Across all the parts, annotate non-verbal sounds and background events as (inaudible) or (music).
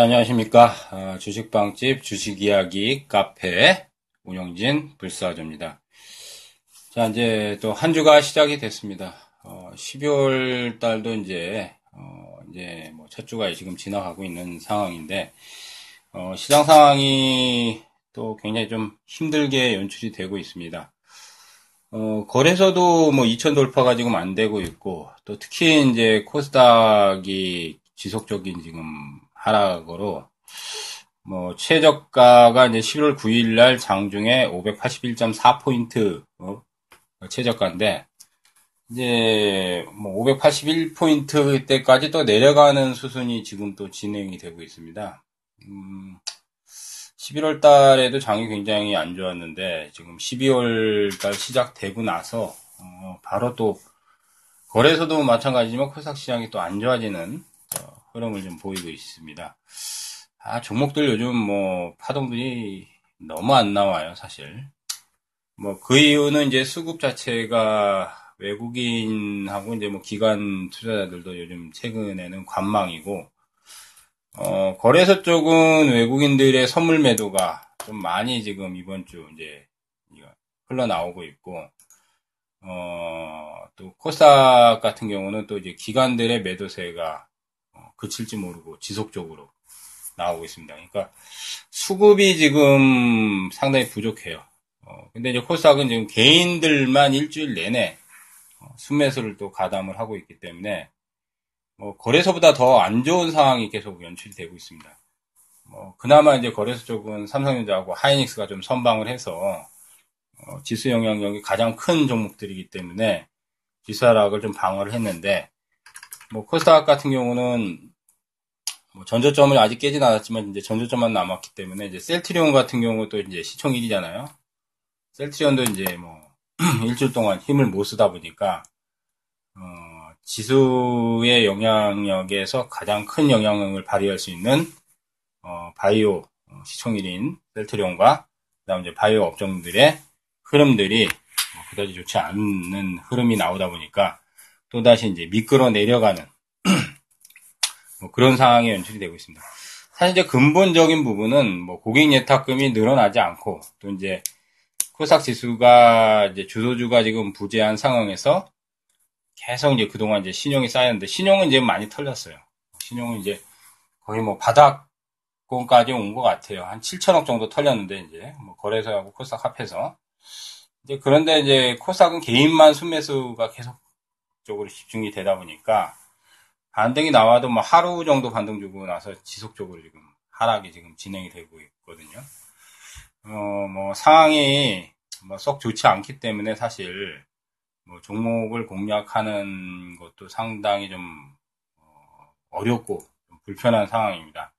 네, 안녕하십니까. 어, 주식방집 주식이야기 카페 운영진 불사조입니다. 자, 이제 또 한 주가 시작이 됐습니다. 어, 12월 달도 이제, 어, 이제 뭐 첫 주가 지금 지나가고 있는 상황인데, 어, 시장 상황이 또 굉장히 좀 힘들게 연출이 되고 있습니다. 어, 거래소도 뭐 2천 돌파가 지금 안 되고 있고, 또 특히 이제 코스닥이 지속적인 지금 하락으로 뭐 최저가가 이제 11월 9일 날 장중에 581.4포인트 어? 최저가인데 이제 뭐 581포인트 때까지 또 내려가는 수순이 지금 또 진행이 되고 있습니다. 음, 11월 달에도 장이 굉장히 안 좋았는데 지금 12월 달 시작되고 나서 어, 바로 또 거래소도 마찬가지지만 코스닥 시장이 또 안 좋아지는 흐름을 좀 보이고 있습니다. 아, 종목들 요즘 뭐 파동들이 너무 안 나와요, 사실. 뭐 그 이유는 이제 수급 자체가 외국인하고 이제 뭐 기관 투자자들도 요즘 최근에는 관망이고 어, 거래소 쪽은 외국인들의 선물 매도가 좀 많이 지금 이번 주 이제 흘러나오고 있고 어, 또 코스닥 같은 경우는 또 이제 기관들의 매도세가 그칠지 모르고 지속적으로 나오고 있습니다. 그러니까 수급이 지금 상당히 부족해요. 어, 근데 이제 코스닥은 지금 개인들만 일주일 내내 어, 순매수를 또 가담을 하고 있기 때문에 뭐 거래소보다 더 안 좋은 상황이 계속 연출이 되고 있습니다. 뭐 그나마 이제 거래소 쪽은 삼성전자하고 하이닉스가 좀 선방을 해서 어, 지수 영향력이 가장 큰 종목들이기 때문에 지수 하락을 좀 방어를 했는데 뭐 코스닥 같은 경우는 뭐 전저점을 아직 깨진 않았지만 이제 전저점만 남았기 때문에 이제 셀트리온 같은 경우도 이제 시총 1위잖아요. 셀트리온도 이제 뭐 (clears throat) 일주일 동안 힘을 못 쓰다 보니까 어, 지수의 영향력에서 가장 큰 영향을 발휘할 수 있는 어, 바이오 어, 시총 1위인 셀트리온과 그다음 이제 바이오 업종들의 흐름들이 뭐 그다지 좋지 않는 흐름이 나오다 보니까 또다시 이제 미끄러 내려가는 (clears throat) 뭐 그런 상황이 연출이 되고 있습니다. 사실 이제 근본적인 부분은 뭐 고객 예탁금이 늘어나지 않고 또 이제 코스닥 지수가 이제 주도주가 지금 부재한 상황에서 계속 이제 그동안 이제 신용이 쌓였는데 신용은 이제 많이 털렸어요. 신용은 이제 거의 뭐 바닥권까지 온 것 같아요. 한 7천억 정도 털렸는데 이제 뭐 거래소하고 코스닥 합해서 이제 그런데 이제 코스닥은 개인만 순매수가 계속 적으로 집중이 되다 보니까 반등이 나와도 뭐 하루 정도 반등 주고 나서 지속적으로 지금 하락이 지금 진행이 되고 있거든요. 어, 뭐 상황이 뭐 썩 좋지 않기 때문에 사실 뭐 종목을 공략하는 것도 상당히 좀 어, 렵고 좀 불편한 상황입니다.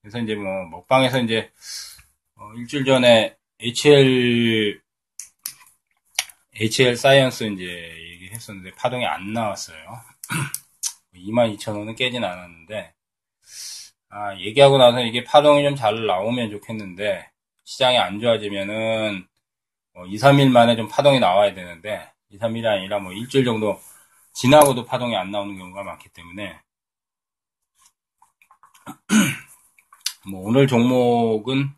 그래서 이제 뭐 먹방에서 이제 어, 일주일 전에 HL HL 사이언스 이제 했었는데 파동이 안 나왔어요. (clears throat) 22,000원은 깨진 않았는데, 아, 얘기하고 나서 이게 파동이 좀 잘 나오면 좋겠는데, 시장이 안 좋아지면은, 뭐 2, 3일 만에 좀 파동이 나와야 되는데, 2, 3일이 아니라 뭐 일주일 정도 지나고도 파동이 안 나오는 경우가 많기 때문에, (clears throat) 뭐 오늘 종목은,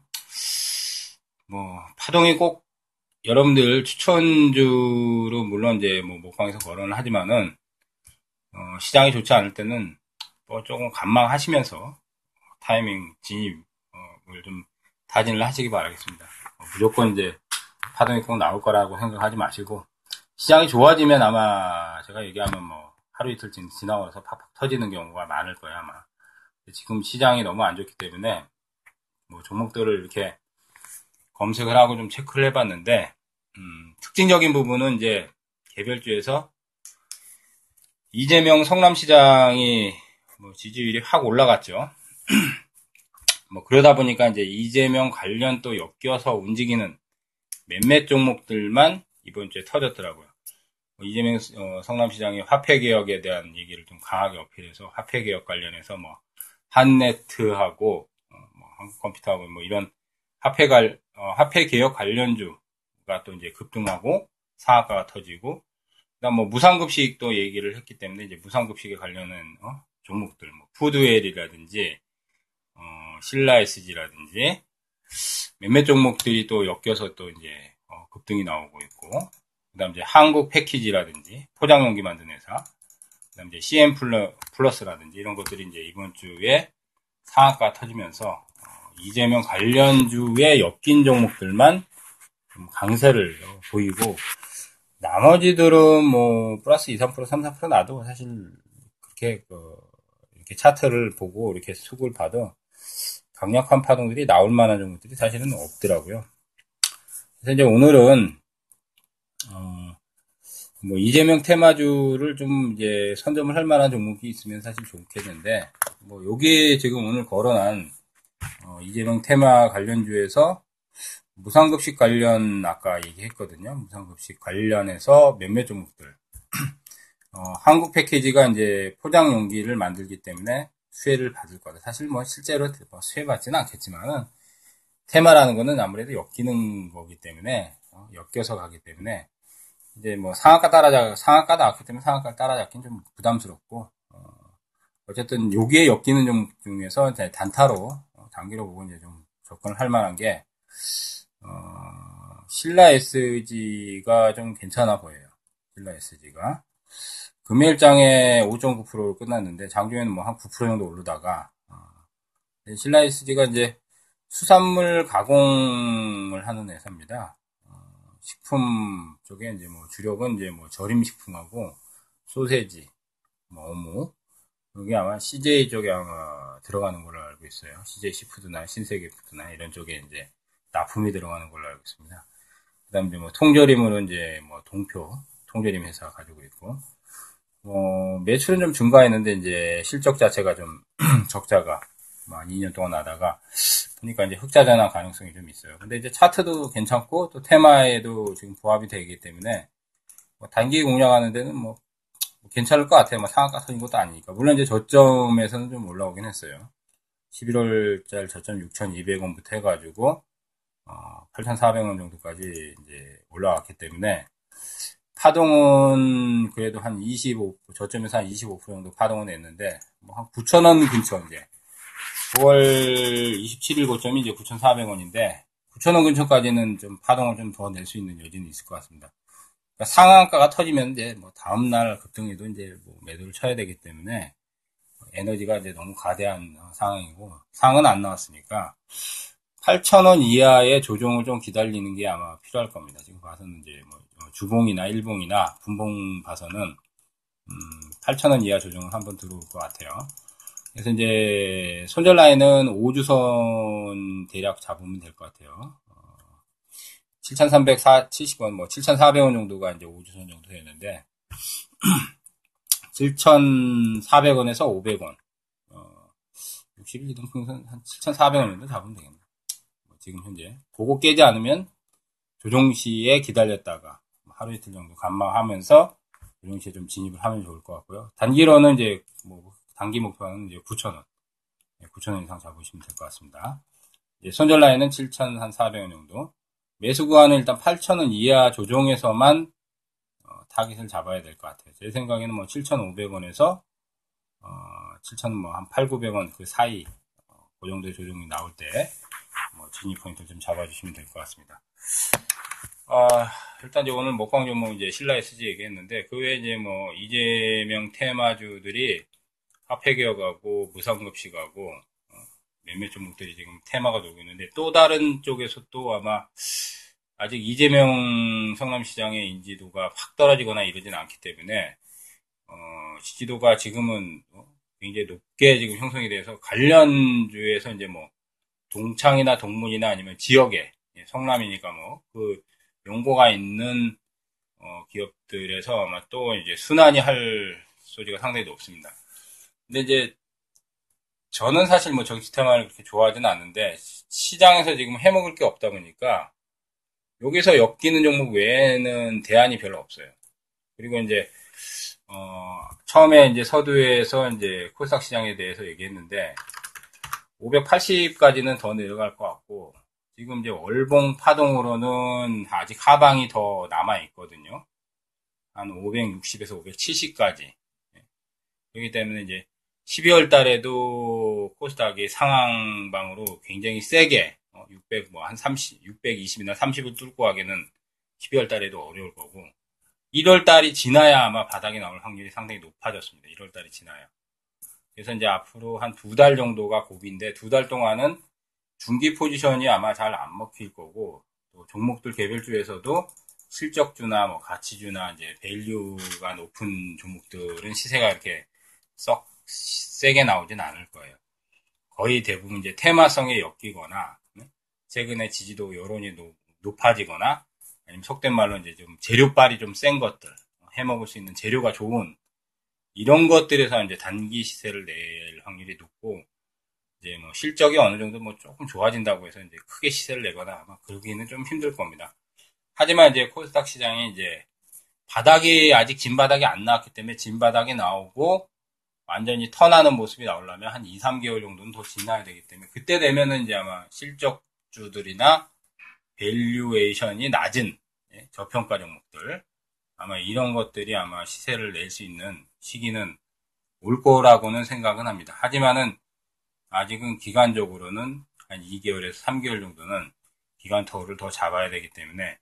뭐, 파동이 꼭 여러분들 추천주로 물론 이제 뭐 목방에서 거론을 하지만은 어, 시장이 좋지 않을 때는 뭐 조금 관망하시면서 타이밍 진입을 좀 다진을 하시기 바라겠습니다. 어, 무조건 이제 파동이 꼭 나올 거라고 생각하지 마시고 시장이 좋아지면 아마 제가 얘기하면 뭐 하루 이틀 지나가서 팍팍 터지는 경우가 많을 거예요 아마. 지금 시장이 너무 안 좋기 때문에 뭐 종목들을 이렇게 검색을 하고 좀 체크를 해봤는데 음, 특징적인 부분은 이제 개별주에서 이재명 성남시장이 뭐 지지율이 확 올라갔죠. (clears throat) 뭐 그러다 보니까 이제 이재명 관련 또 엮여서 움직이는 몇몇 종목들만 이번 주에 터졌더라고요. 뭐 이재명 어, 성남시장이 화폐 개혁에 대한 얘기를 좀 강하게 어필해서 화폐 개혁 관련해서 뭐 한네트하고 어, 뭐 한국컴퓨터하고 뭐 이런 화폐 갈 어, 화폐 개혁 관련주 가또 이제 급등하고 상한가가 터지고 그다음 뭐 무상급식도 얘기를 했기 때문에 이제 무상급식에 관련된 어? 종목들, 뭐 푸드웰이라든지 어, 신라 SG라든지 몇몇 종목들이 또 엮여서 또 이제 어, 급등이 나오고 있고 그다음 이제 한국 패키지라든지 포장용기 만드는 회사 그다음 이제 CM 플러스라든지 이런 것들이 이제 이번 주에 상한가 터지면서 어, 이재명 관련주에 엮인 종목들만 좀 강세를 보이고 나머지들은 뭐 플러스 2, 3%, 3, 4% 나도 사실 그렇게 그 이렇게 차트를 보고 이렇게 수급을 봐도 강력한 파동들이 나올 만한 종목들이 사실은 없더라고요. 그래서 이제 오늘은 어, 뭐 이재명 테마주를 좀 이제 선점을 할 만한 종목이 있으면 사실 좋겠는데 뭐 요게 지금 오늘 거론한 어, 이재명 테마 관련주에서 무상급식 관련 아까 얘기했거든요. 무상급식 관련해서 몇몇 종목들 (clears throat) 어, 한국 패키지가 이제 포장 용기를 만들기 때문에 수혜를 받을 거다. 사실 뭐 실제로 뭐 수혜 받지는 않겠지만은 테마라는 거는 아무래도 엮이는 거기 때문에 어, 엮여서 가기 때문에 이제 뭐 상한가 따라잡 상한가 나왔기 때문에 상한가 따라잡기는 좀 부담스럽고 어, 쨌든 여기에 엮이는 종 중에서 단타로 어, 단기로 보고 이제 좀 접근을 할 만한 게 어, 신라 SG가 좀 괜찮아 보여요. 신라 SG가 금일장에 5.9%로 끝났는데 장중에는 뭐 한 9% 정도 오르다가 어, 신라 SG가 이제 수산물 가공을 하는 회사입니다. 어, 식품 쪽에 이제 뭐 주력은 이제 뭐 절임 식품하고 소세지, 뭐 어묵 여기 아마 CJ 쪽에 아마 들어가는 걸로 알고 있어요. CJ 시푸드나 신세계 푸드나 이런 쪽에 이제 납품이 들어가는 걸로 알고 있습니다. 그 다음에 뭐 통조림으로 이제 뭐 동표 통조림 회사 가지고 있고 어, 매출은 좀 증가했는데 이제 실적 자체가 좀 (clears throat) 적자가 한 2년 동안 하다가 보니까 이제 흑자 전환 가능성이 좀 있어요. 근데 이제 차트도 괜찮고 또 테마에도 지금 부합이 되기 때문에 뭐 단기 공략하는 데는 뭐, 뭐 괜찮을 것 같아요. 뭐 상한가 터진 것도 아니니까. 물론 이제 저점에서는 좀 올라오긴 했어요. 11월달 저점 6,200원부터 해가지고 어, 8,400원 정도까지 이제 올라왔기 때문에 파동은 그래도 한 25, 저점에서 한 25% 정도 파동은 냈는데, 뭐 한 9,000원 근처 이제. 9월 27일 고점이 이제 9,400원인데, 9,000원 근처까지는 좀 파동을 좀 더 낼 수 있는 여지는 있을 것 같습니다. 그러니까 상한가가 터지면 이제 뭐 다음날 급등에도 이제 뭐 매도를 쳐야 되기 때문에, 에너지가 이제 너무 가대한 상황이고, 상은 안 나왔으니까, 8,000원 이하의 조정을 좀 기다리는 게 아마 필요할 겁니다. 지금 봐서는 이제 뭐 주봉이나 일봉이나 분봉 봐서는 음, 8,000원 이하 조정을 한번 들어올 것 같아요. 그래서 이제 손절 라인은 5주선 대략 잡으면 될 것 같아요. 어, 7,370원, 뭐 7,400원 정도가 이제 5주선 정도 되는데 (clears throat) 7,400원에서 500원, 어, 60일 이동평선 한 7,400원 정도 잡으면 되겠네. 뭐 지금 현재 그거 깨지 않으면 조정 시에 기다렸다가 하루 이틀 정도 감망하면서 조정시에 좀 진입을 하면 좋을 것 같고요. 단기로는 이제 뭐 단기 목표는 이제 9,000원, 9,000원 이상 잡으시면 될 것 같습니다. 이제 손절 라인은 7,400원 정도. 매수 구간은 일단 8,000원 이하 조정에서만 어, 타깃을 잡아야 될 것 같아요. 제 생각에는 뭐 7,500원에서 어, 7,000원 뭐한 8, 900원 그 사이 어, 그 조정이 나올 때뭐 진입 포인트 좀 잡아주시면 될 것 같습니다. 아, 일단 이제 오늘 목광 종목 이제 신라 SG 얘기했는데, 그 외에 이제 뭐, 이재명 테마주들이 화폐기업하고 무상급식하고, 어, 몇몇 종목들이 지금 테마가 돌고 있는데, 또 다른 쪽에서 또 아마, 아직 이재명 성남시장의 인지도가 확 떨어지거나 이러지는 않기 때문에, 어, 지지도가 지금은 어, 굉장히 높게 지금 형성이 돼서 관련주에서 이제 뭐, 동창이나 동문이나 아니면 지역에, 예, 성남이니까 뭐, 그, 용고가 있는 어, 기업들에서 아마 또 이제 순환이 할 소지가 상당히 높습니다. 근데 이제 저는 사실 뭐 정치 테마를 그렇게 좋아하지는 않는데 시장에서 지금 해먹을 게 없다 보니까 여기서 엮이는 종목 외에는 대안이 별로 없어요. 그리고 이제 어, 처음에 이제 서두에서 이제 코스닥 시장에 대해서 얘기했는데 580까지는 더 내려갈 것 같고 지금 이제 월봉 파동으로는 아직 하방이 더 남아 있거든요. 한 560에서 570까지. 그렇기 때문에 이제 12월 달에도 코스닥이 상황방으로 굉장히 세게 600 뭐 한 30, 620이나 30을 뚫고 가기는 12월 달에도 어려울 거고 1월 달이 지나야 아마 바닥이 나올 확률이 상당히 높아졌습니다. 1월 달이 지나야. 그래서 이제 앞으로 한 두 달 정도가 고비인데 두 달 동안은 중기 포지션이 아마 잘 안 먹힐 거고 또 종목들 개별주에서도 실적주나 뭐 가치주나 이제 밸류가 높은 종목들은 시세가 이렇게 썩 세게 나오진 않을 거예요. 거의 대부분 이제 테마성에 엮이거나 최근에 지지도 여론이 높아지거나 아니면 속된 말로 이제 좀 재료빨이 좀 센 것들 해먹을 수 있는 재료가 좋은 이런 것들에서 이제 단기 시세를 낼 확률이 높고 이제 뭐 실적이 어느 정도 뭐 조금 좋아진다고 해서 이제 크게 시세를 내거나 아마 그러기는 좀 힘들 겁니다. 하지만 이제 코스닥 시장이 이제 바닥이 아직 진 바닥이 안 나왔기 때문에 진 바닥이 나오고 완전히 턴하는 모습이 나오려면 한 2, 3개월 정도는 더 지나야 되기 때문에 그때 되면은 이제 아마 실적주들이나 밸류에이션이 낮은 예, 저평가 종목들 아마 이런 것들이 아마 시세를 낼 수 있는 시기는 올 거라고는 생각은 합니다. 하지만은 아직은 기간적으로는 한 2개월에서 3개월 정도는 기간 터울을 더 잡아야 되기 때문에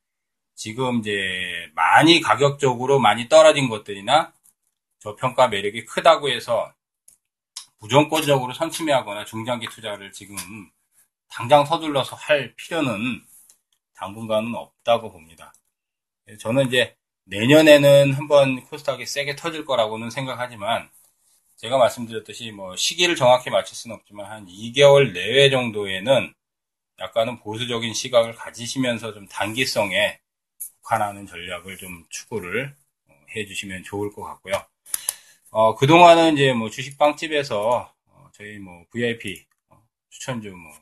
지금 이제 많이 가격적으로 많이 떨어진 것들이나 저평가 매력이 크다고 해서 무조건적으로 선취매하거나 중장기 투자를 지금 당장 서둘러서 할 필요는 당분간은 없다고 봅니다. 저는 이제 내년에는 한번 코스닥이 세게 터질 거라고는 생각하지만 제가 말씀드렸듯이 뭐 시기를 정확히 맞출 수는 없지만 한 2개월 내외 정도에는 약간은 보수적인 시각을 가지시면서 좀 단기성에 국한하는 전략을 좀 추구를 해주시면 좋을 것 같고요. 어, 그동안은 이제 뭐 주식 빵집에서 어, 저희 뭐 VIP 어, 추천주 뭐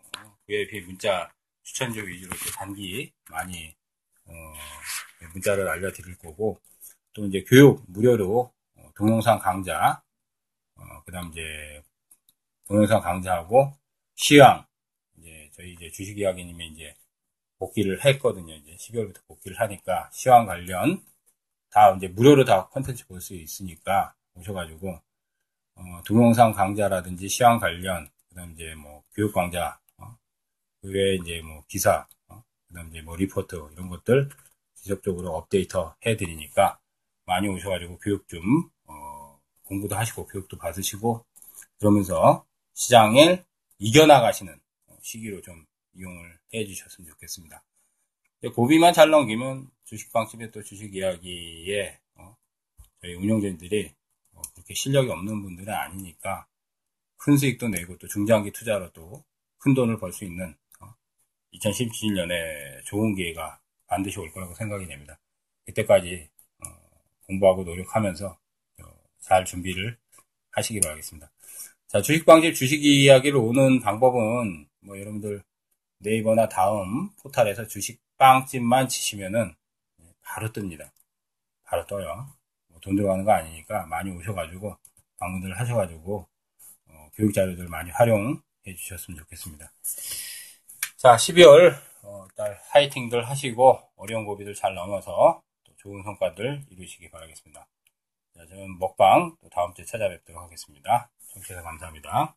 VIP 문자 추천주 위주로 단기 많이 어, 문자를 알려드릴 거고 또 이제 교육 무료로 어, 동영상 강좌 어, 그다음 이제 동영상 강좌하고 시황 이제 저희 이제 주식 이야기님이 이제 복귀를 했거든요. 이제 12월부터 복귀를 하니까 시황 관련 다 이제 무료로 다 컨텐츠 볼 수 있으니까 오셔가지고 어, 동영상 강좌라든지 시황 관련 그다음 이제 뭐 교육 강좌 어, 그 외에 이제 뭐 기사 어, 그다음 이제 뭐 리포트 이런 것들 지속적으로 업데이트 해드리니까 많이 오셔가지고 교육 좀 어, 공부도 하시고 교육도 받으시고 그러면서 시장을 이겨나가시는 시기로 좀 이용을 해 주셨으면 좋겠습니다. 고비만 잘 넘기면 주식방집의 또 주식 이야기에 어, 저희 운영진들이 어, 그렇게 실력이 없는 분들은 아니니까 큰 수익도 내고 또 중장기 투자로 또큰 돈을 벌 수 있는 어, 2017년에 좋은 기회가 반드시 올 거라고 생각이 됩니다. 그때까지 어, 공부하고 노력하면서 어, 잘 준비를 하시기 바라겠습니다. 자, 주식방집 주식 이야기를 오는 방법은 뭐 여러분들 네이버나 다음 포탈에서 주식빵집만 치시면은 바로 뜹니다. 바로 떠요. 뭐돈 들어가는 거 아니니까 많이 오셔가지고 방문을 하셔가지고 어, 교육 자료들 많이 활용해 주셨으면 좋겠습니다. 자, 12월 어, 달 화이팅들 하시고 어려운 고비들 잘 넘어서 또 좋은 성과들 이루시기 바라겠습니다. 자, 저는 먹방 또 다음 주에 찾아뵙도록 하겠습니다. 청취해서 감사합니다.